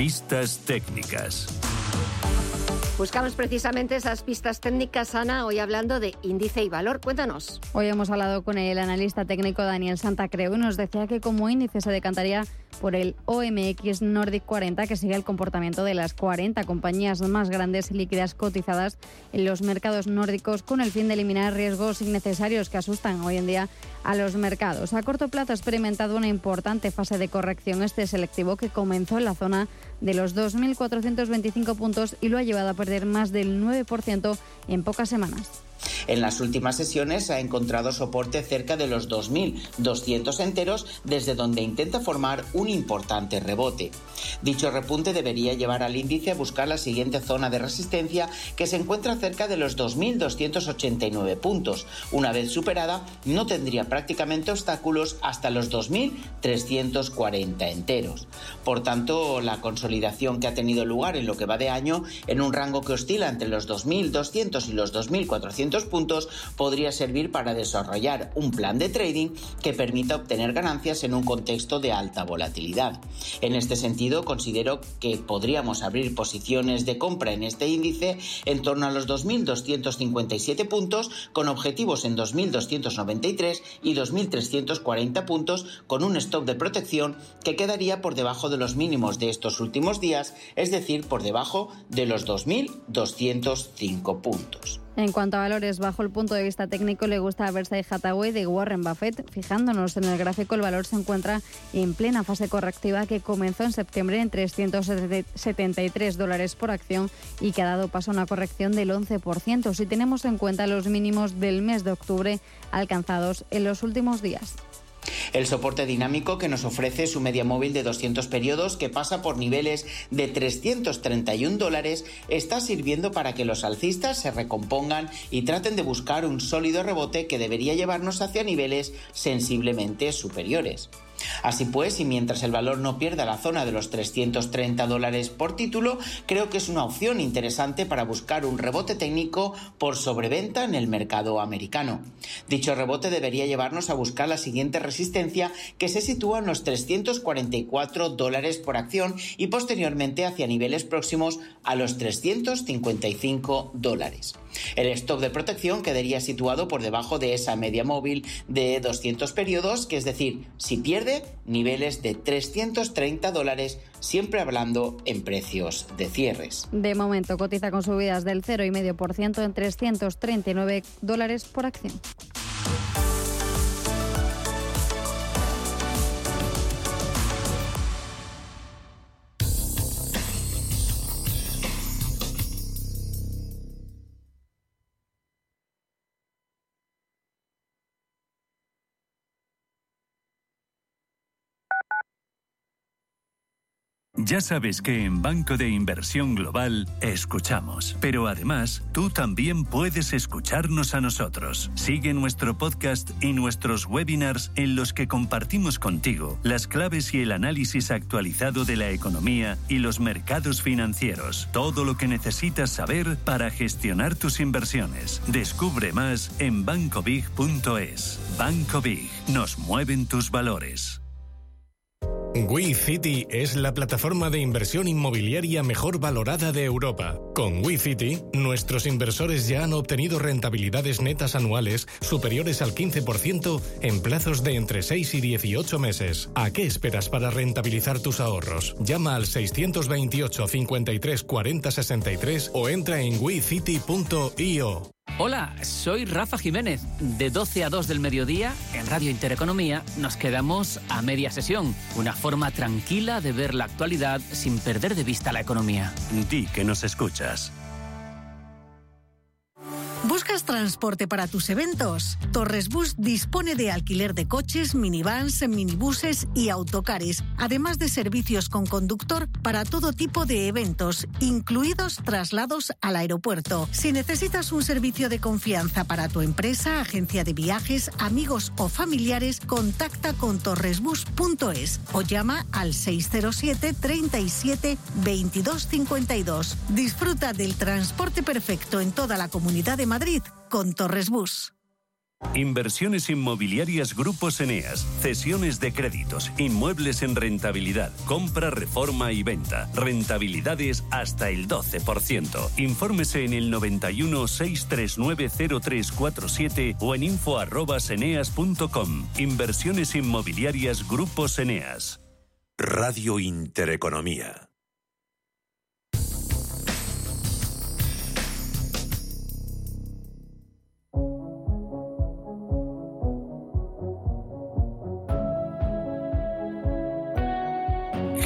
Pistas técnicas. Buscamos precisamente esas pistas técnicas, Ana, hoy hablando de índice y valor. Cuéntanos. Hoy hemos hablado con el analista técnico Daniel Santacreu y nos decía que como índice se decantaría por el OMX Nordic 40, que sigue el comportamiento de las 40 compañías más grandes y líquidas cotizadas en los mercados nórdicos con el fin de eliminar riesgos innecesarios que asustan hoy en día a los mercados. A corto plazo ha experimentado una importante fase de corrección este selectivo que comenzó en la zona de los 2.425 puntos y lo ha llevado a perder más del 9% en pocas semanas. En las últimas sesiones ha encontrado soporte cerca de los 2.200 enteros, desde donde intenta formar un importante rebote. Dicho repunte debería llevar al índice a buscar la siguiente zona de resistencia, que se encuentra cerca de los 2.289 puntos. Una vez superada, no tendría prácticamente obstáculos hasta los 2.340 enteros. Por tanto, la consolidación que ha tenido lugar en lo que va de año, en un rango que oscila entre los 2.200 y los 2.400 puntos, podría servir para desarrollar un plan de trading que permita obtener ganancias en un contexto de alta volatilidad. En este sentido, considero que podríamos abrir posiciones de compra en este índice en torno a los 2.257 puntos, con objetivos en 2.293 y 2.340 puntos, con un stop de protección que quedaría por debajo de los mínimos de estos últimos días, es decir, por debajo de los 2.205 puntos. En cuanto a valores, bajo el punto de vista técnico, le gusta a Versailles Hathaway de Warren Buffett. Fijándonos en el gráfico, el valor se encuentra en plena fase correctiva que comenzó en septiembre en 373 dólares por acción y que ha dado paso a una corrección del 11%, si tenemos en cuenta los mínimos del mes de octubre alcanzados en los últimos días. El soporte dinámico que nos ofrece su media móvil de 200 periodos que pasa por niveles de 331 dólares está sirviendo para que los alcistas se recompongan y traten de buscar un sólido rebote que debería llevarnos hacia niveles sensiblemente superiores. Así pues, y mientras el valor no pierda la zona de los 330 dólares por título, creo que es una opción interesante para buscar un rebote técnico por sobreventa en el mercado americano. Dicho rebote debería llevarnos a buscar la siguiente resistencia que se sitúa en los 344 dólares por acción y posteriormente hacia niveles próximos a los 355 dólares. El stop de protección quedaría situado por debajo de esa media móvil de 200 periodos, que es decir, si pierde niveles de 330 dólares, siempre hablando en precios de cierres. De momento cotiza con subidas del 0,5% en 339 dólares por acción. Ya sabes que en Banco de Inversión Global escuchamos, pero además tú también puedes escucharnos a nosotros. Sigue nuestro podcast y nuestros webinars en los que compartimos contigo las claves y el análisis actualizado de la economía y los mercados financieros. Todo lo que necesitas saber para gestionar tus inversiones. Descubre más en bancobig.es. Banco Big, nos mueven tus valores. WeCity es la plataforma de inversión inmobiliaria mejor valorada de Europa. Con WeCity, nuestros inversores ya han obtenido rentabilidades netas anuales superiores al 15% en plazos de entre 6 y 18 meses. ¿A qué esperas para rentabilizar tus ahorros? Llama al 628 53 40 63 o entra en wecity.io. Hola, soy Rafa Jiménez. De 12 a 2 del mediodía, en Radio Intereconomía, nos quedamos a media sesión. Una forma tranquila de ver la actualidad sin perder de vista la economía. Di que nos escuchas. ¿Buscas transporte para tus eventos? Torres Bus dispone de alquiler de coches, minivans, minibuses y autocares, además de servicios con conductor para todo tipo de eventos, incluidos traslados al aeropuerto. Si necesitas un servicio de confianza para tu empresa, agencia de viajes, amigos o familiares, contacta con torresbus.es o llama al 607 37 22 52. Disfruta del transporte perfecto en toda la comunidad de Madrid con Torres Bus. Inversiones inmobiliarias Grupos Eneas, cesiones de créditos, inmuebles en rentabilidad, compra, reforma y venta, rentabilidades hasta el 12%. Infórmese en el 91 639 0347 o en info@eneas.com. Inversiones inmobiliarias Grupos Eneas. Radio Intereconomía.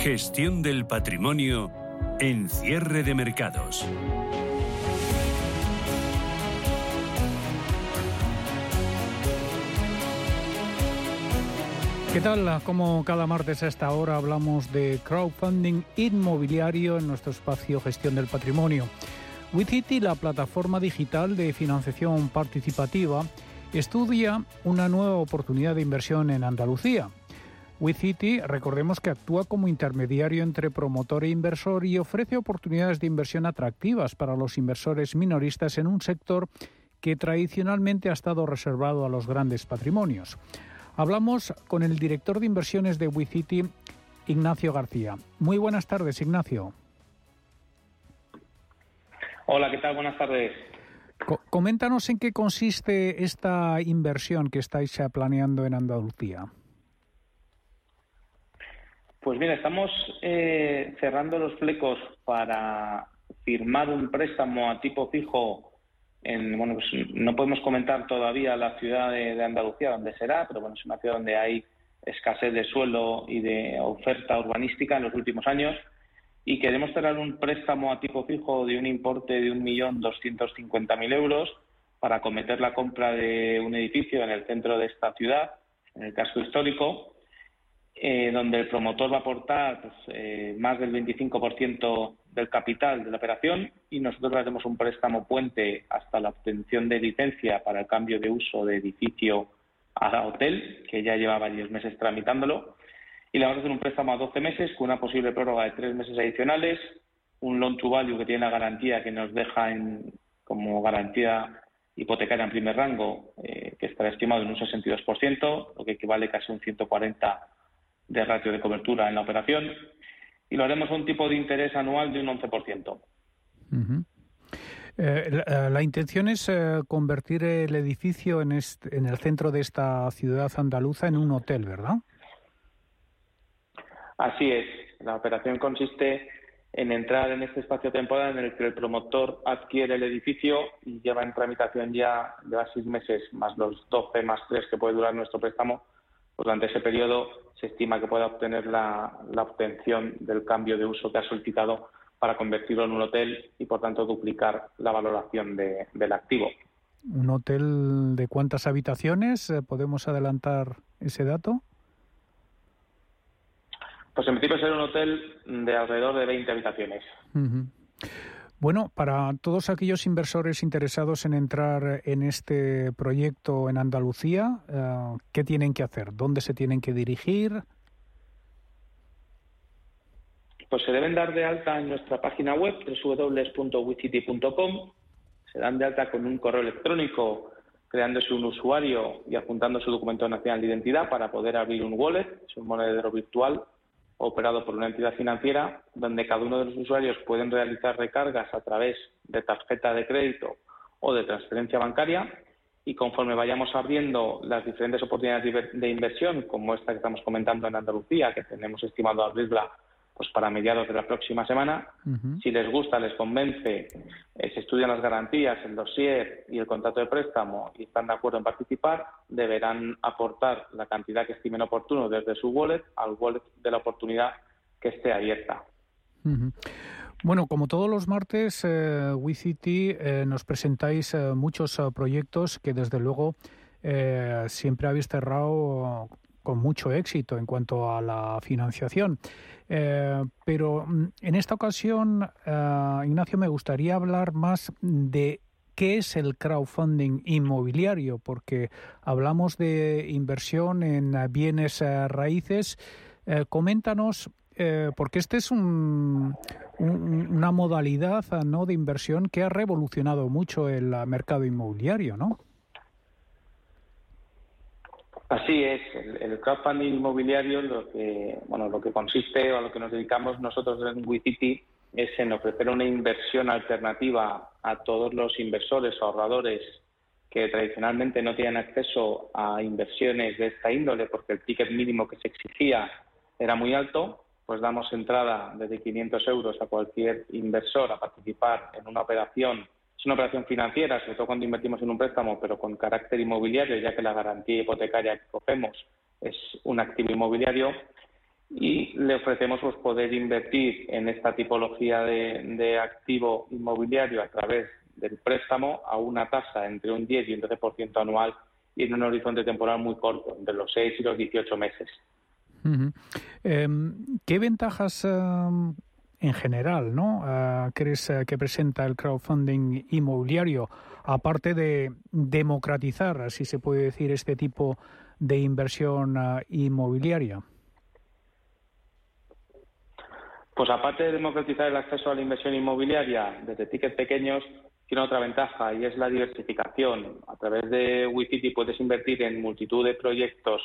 Gestión del patrimonio en cierre de mercados. ¿Qué tal? Como cada martes a esta hora hablamos de crowdfunding inmobiliario en nuestro espacio Gestión del Patrimonio. WeCity, la plataforma digital de financiación participativa, estudia una nueva oportunidad de inversión en Andalucía. WeCity, recordemos que actúa como intermediario entre promotor e inversor y ofrece oportunidades de inversión atractivas para los inversores minoristas en un sector que tradicionalmente ha estado reservado a los grandes patrimonios. Hablamos con el director de inversiones de WeCity, Ignacio García. Muy buenas tardes, Ignacio. Hola, ¿qué tal? Buenas tardes. coméntanos en qué consiste esta inversión que estáis planeando en Andalucía. Pues bien, estamos eh, cerrando los flecos para firmar un préstamo a tipo fijo. En, bueno, pues no podemos comentar todavía la ciudad de, Andalucía donde será, pero bueno, es una ciudad donde hay escasez de suelo y de oferta urbanística en los últimos años y queremos cerrar un préstamo a tipo fijo de un importe de 1.250.000 euros para acometer la compra de un edificio en el centro de esta ciudad, en el casco histórico, eh, donde el promotor va a aportar pues, eh, más del 25% del capital de la operación y nosotros hacemos un préstamo puente hasta la obtención de licencia para el cambio de uso de edificio a hotel, que ya lleva varios meses tramitándolo. Y le vamos a hacer un préstamo a 12 meses con una posible prórroga de tres meses adicionales, un loan to value que tiene la garantía que nos deja en, como garantía hipotecaria en primer rango, eh, que estará estimado en un 62%, lo que equivale casi a un 140 de ratio de cobertura en la operación y lo haremos a un tipo de interés anual de un 11%. Eh, la, intención es eh, convertir el edificio en, en el centro de esta ciudad andaluza en un hotel, ¿verdad? Así es. La operación consiste en entrar en este espacio temporal en el que el promotor adquiere el edificio y lleva en tramitación ya, lleva seis meses, más los 12 más 3 que puede durar nuestro préstamo, durante ese periodo se estima que pueda obtener la, obtención del cambio de uso que ha solicitado para convertirlo en un hotel y, por tanto, duplicar la valoración del activo. ¿Un hotel de cuántas habitaciones? ¿Podemos adelantar ese dato? Pues en principio será un hotel de alrededor de 20 habitaciones. Bueno, para todos aquellos inversores interesados en entrar en este proyecto en Andalucía, eh, ¿qué tienen que hacer? ¿Dónde se tienen que dirigir? Pues se deben dar de alta en nuestra página web, www.wicity.com. Se dan de alta con un correo electrónico, creándose un usuario y adjuntando su documento nacional de identidad para poder abrir un wallet, es un monedero virtual operado por una entidad financiera, donde cada uno de los usuarios pueden realizar recargas a través de tarjeta de crédito o de transferencia bancaria. Y conforme vayamos abriendo las diferentes oportunidades de inversión, como esta que estamos comentando en Andalucía, que tenemos estimado abrirla pues para mediados de la próxima semana. Si les gusta, les convence, eh, se estudian las garantías, el dossier y el contrato de préstamo y están de acuerdo en participar, deberán aportar la cantidad que estimen oportuno desde su wallet al wallet de la oportunidad que esté abierta. Bueno, como todos los martes, eh, WeCity eh, nos presentáis eh, muchos proyectos que desde luego siempre habéis cerrado con mucho éxito en cuanto a la financiación. Eh, pero mm, en esta ocasión, eh, Ignacio, me gustaría hablar más de qué es el crowdfunding inmobiliario, porque hablamos de inversión en bienes eh, raíces. coméntanos, porque este es un, una modalidad ¿no? de inversión que ha revolucionado mucho el mercado inmobiliario, ¿no? Así es, el, crowdfunding inmobiliario lo que, bueno, lo que consiste o a lo que nos dedicamos nosotros en WeCity es en ofrecer una inversión alternativa a todos los inversores o ahorradores que tradicionalmente no tienen acceso a inversiones de esta índole porque el ticket mínimo que se exigía era muy alto, pues damos entrada desde 500 euros a cualquier inversor a participar en una operación es una operación financiera, sobre todo cuando invertimos en un préstamo, pero con carácter inmobiliario, ya que la garantía hipotecaria que cogemos es un activo inmobiliario. Y le ofrecemos pues, poder invertir en esta tipología de, activo inmobiliario a través del préstamo a una tasa entre un 10 y un 12% anual y en un horizonte temporal muy corto, entre los 6 y los 18 meses. Em, ¿Qué ventajas em, en general, ¿no? Uh, que presenta el crowdfunding inmobiliario, aparte de democratizar, si se puede decir, este tipo de inversión ah, inmobiliaria? Pues aparte de democratizar el acceso a la inversión inmobiliaria desde tickets pequeños, tiene otra ventaja y es la diversificación. A través de WeCity puedes invertir en multitud de proyectos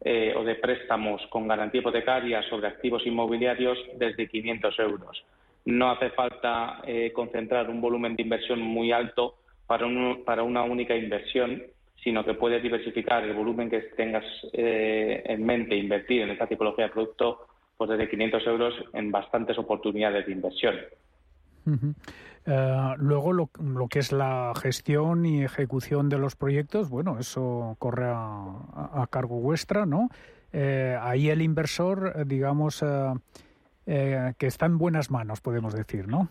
eh, o de préstamos con garantía hipotecaria sobre activos inmobiliarios desde 500 euros. No hace falta eh, concentrar un volumen de inversión muy alto para, para una única inversión, sino que puedes diversificar el volumen que tengas eh, en mente invertir en esta tipología de producto pues desde 500 euros en bastantes oportunidades de inversión. Eh, luego, lo, que es la gestión y ejecución de los proyectos, bueno, eso corre a, cargo vuestra, ¿no? Eh, ahí el inversor, eh, digamos, que está en buenas manos, podemos decir, ¿no?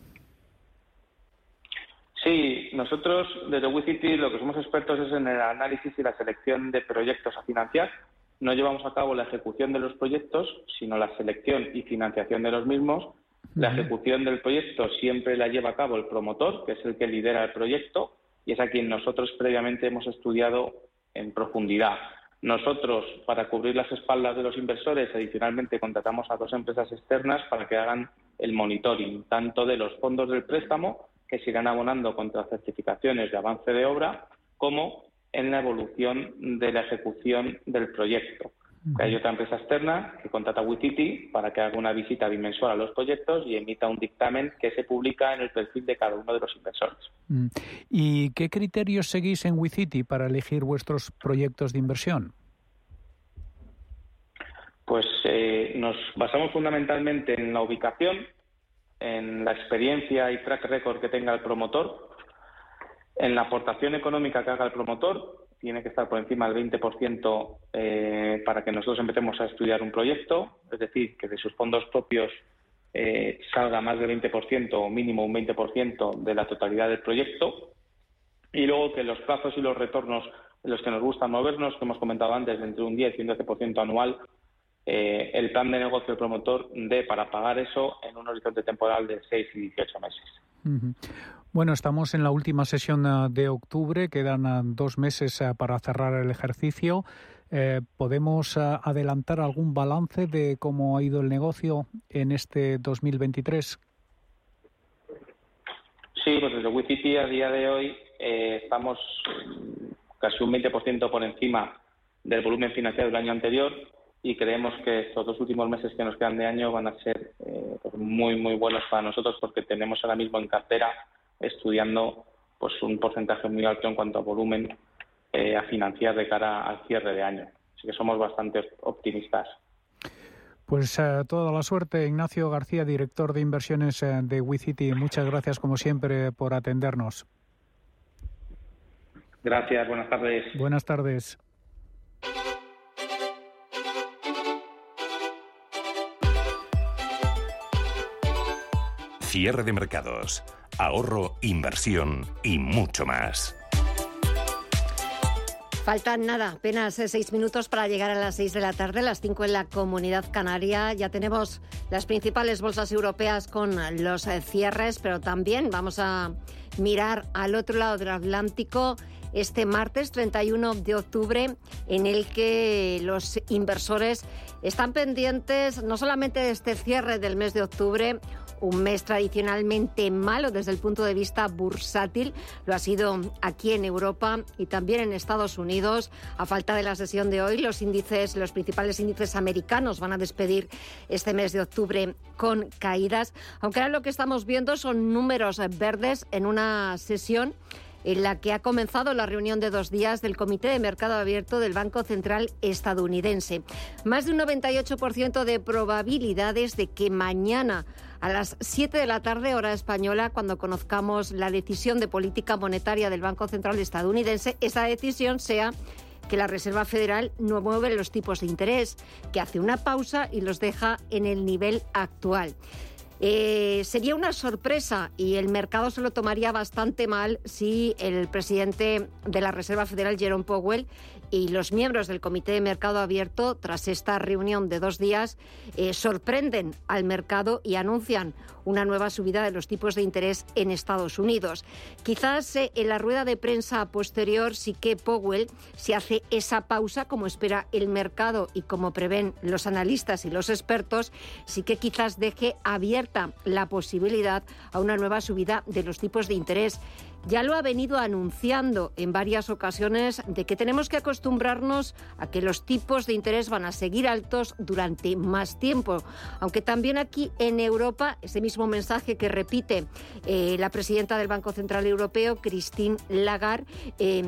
Sí, nosotros desde WeCity lo que somos expertos es en el análisis y la selección de proyectos a financiar. No llevamos a cabo la ejecución de los proyectos, sino la selección y financiación de los mismos la ejecución del proyecto siempre la lleva a cabo el promotor, que es el que lidera el proyecto y es a quien nosotros previamente hemos estudiado en profundidad. Nosotros, para cubrir las espaldas de los inversores, adicionalmente contratamos a dos empresas externas para que hagan el monitoring, tanto de los fondos del préstamo, que se irán abonando contra certificaciones de avance de obra, como en la evolución de la ejecución del proyecto. Hay otra empresa externa que contrata a WeCity para que haga una visita bimensual a los proyectos y emita un dictamen que se publica en el perfil de cada uno de los inversores. Mm. ¿Y qué criterios seguís en WeCity para elegir vuestros proyectos de inversión? Pues eh, nos basamos fundamentalmente en la ubicación, en la experiencia y track record que tenga el promotor, en la aportación económica que haga el promotor tiene que estar por encima del 20% eh, para que nosotros empecemos a estudiar un proyecto, es decir, que de sus fondos propios eh, salga más del 20% o mínimo un 20% de la totalidad del proyecto. Y luego que los plazos y los retornos en los que nos gusta movernos, que hemos comentado antes, entre un 10 y un 12% anual, eh, el plan de negocio del promotor dé para pagar eso en un horizonte temporal de 6 y 18 meses. Bueno, estamos en la última sesión eh, de octubre, quedan eh, dos meses para cerrar el ejercicio. ¿Podemos adelantar algún balance de cómo ha ido el negocio en este 2023? Sí, pues desde WeCity a día de hoy estamos casi un 20% por encima del volumen financiero del año anterior y creemos que estos dos últimos meses que nos quedan de año van a ser eh, pues muy muy buenos para nosotros porque tenemos ahora mismo en cartera estudiando pues un porcentaje muy alto en cuanto a volumen eh, a financiar de cara al cierre de año. Así que somos bastante optimistas. Pues eh, toda la suerte, Ignacio García, director de inversiones de WeCity. Muchas gracias, como siempre, por atendernos. Gracias, buenas tardes. Buenas tardes. Cierre de mercados, ahorro, inversión y mucho más. Faltan nada, apenas eh, seis minutos para llegar a las seis de la tarde, las cinco en la comunidad canaria. Ya tenemos las principales bolsas europeas con los eh, cierres, pero también vamos a mirar al otro lado del Atlántico este martes 31 de octubre, en el que los inversores están pendientes no solamente de este cierre del mes de octubre, un mes tradicionalmente malo desde el punto de vista bursátil. Lo ha sido aquí en Europa y también en Estados Unidos. A falta de la sesión de hoy, los índices, los principales índices americanos van a despedir este mes de octubre con caídas, aunque ahora lo que estamos viendo son números verdes en una sesión en la que ha comenzado la reunión de dos días del Comité de Mercado Abierto del Banco Central estadounidense. Más de un 98% de probabilidades de que mañana a las 7 de la tarde, hora española, cuando conozcamos la decisión de política monetaria del Banco Central estadounidense, esa decisión sea que la Reserva Federal no mueve los tipos de interés, que hace una pausa y los deja en el nivel actual. Eh, sería una sorpresa y el mercado se lo tomaría bastante mal si el presidente de la Reserva Federal, Jerome Powell, y los miembros del Comité de Mercado Abierto, tras esta reunión de dos días, eh, sorprenden al mercado y anuncian una nueva subida de los tipos de interés en Estados Unidos. Quizás eh, en la rueda de prensa posterior sí que Powell se hace esa pausa como espera el mercado y como prevén los analistas y los expertos, sí que quizás deje abierta la posibilidad a una nueva subida de los tipos de interés ya lo ha venido anunciando en varias ocasiones de que tenemos que acostumbrarnos a que los tipos de interés van a seguir altos durante más tiempo. Aunque también aquí en Europa, ese mismo mensaje que repite eh, la presidenta del Banco Central Europeo, Christine Lagarde, eh,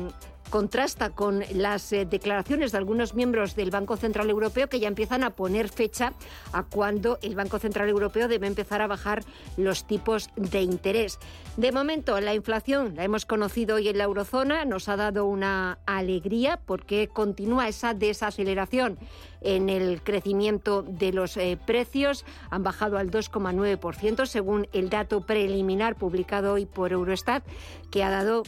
contrasta con las eh, declaraciones de algunos miembros del Banco Central Europeo que ya empiezan a poner fecha a cuando el Banco Central Europeo debe empezar a bajar los tipos de interés. De momento, la inflación la hemos conocido hoy en la eurozona, nos ha dado una alegría porque continúa esa desaceleración en el crecimiento de los eh, precios. Han bajado al 2,9% según el dato preliminar publicado hoy por Eurostat, que ha dado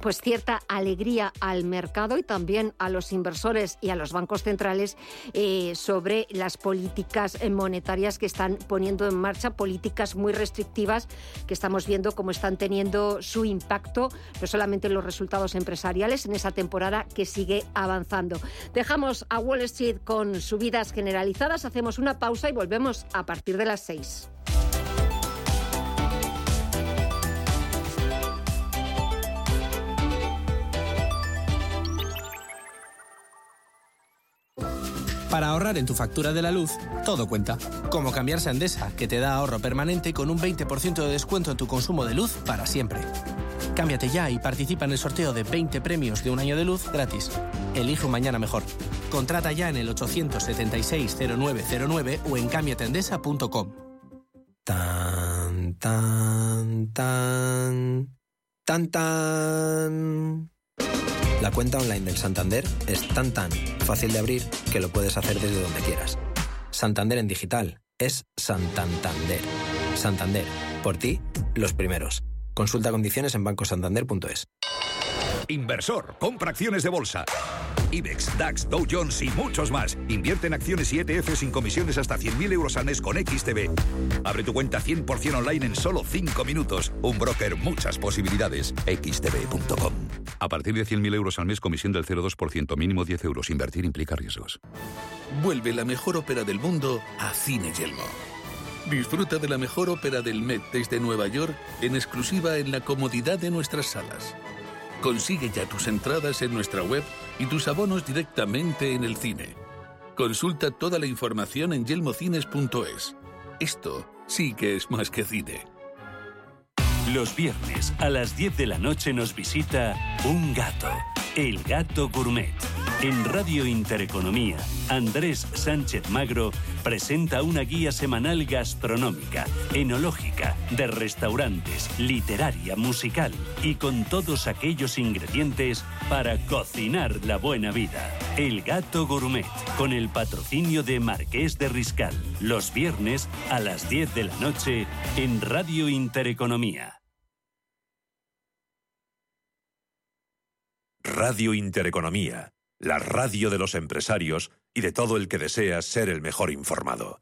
pues cierta alegría al mercado y también a los inversores y a los bancos centrales eh, sobre las políticas monetarias que están poniendo en marcha, políticas muy restrictivas que estamos viendo cómo están teniendo su impacto, no solamente en los resultados empresariales en esa temporada que sigue avanzando. Dejamos a Wall Street con subidas generalizadas, hacemos una pausa y volvemos a partir de las seis. Para ahorrar en tu factura de la luz, todo cuenta. Como cambiarse a Endesa, que te da ahorro permanente con un 20% de descuento en tu consumo de luz para siempre. Cámbiate ya y participa en el sorteo de 20 premios de un año de luz gratis. Elige un mañana mejor. Contrata ya en el 876-0909 o en cambiatendesa.com. Tan, tan, tan. Tan, tan. La cuenta online del Santander es tan tan fácil de abrir que lo puedes hacer desde donde quieras. Santander en digital es Santander. Santander, por ti, los primeros. Consulta condiciones en bancosantander.es. Inversor, compra acciones de bolsa. IBEX, DAX, Dow Jones y muchos más. Invierte en acciones y ETF sin comisiones hasta 100.000 euros al mes con XTB. Abre tu cuenta 100% online en solo 5 minutos. Un broker, muchas posibilidades. XTB.com. A partir de 100.000 euros al mes, comisión del 0,2%, mínimo 10 euros. Invertir implica riesgos. Vuelve la mejor ópera del mundo a Cine Yelmo. Disfruta de la mejor ópera del Met desde Nueva York en exclusiva en la comodidad de nuestras salas. Consigue ya tus entradas en nuestra web y tus abonos directamente en el cine. Consulta toda la información en yelmocines.es. Esto sí que es más que cine. Los viernes a las 10 de la noche nos visita un gato, el gato gourmet. En Radio Intereconomía, Andrés Sánchez Magro presenta una guía semanal gastronómica, enológica, de restaurantes, literaria, musical y con todos aquellos ingredientes para cocinar la buena vida. El Gato Gourmet, con el patrocinio de Marqués de Riscal, los viernes a las 10 de la noche en Radio Intereconomía. Radio Intereconomía, la radio de los empresarios y de todo el que desea ser el mejor informado.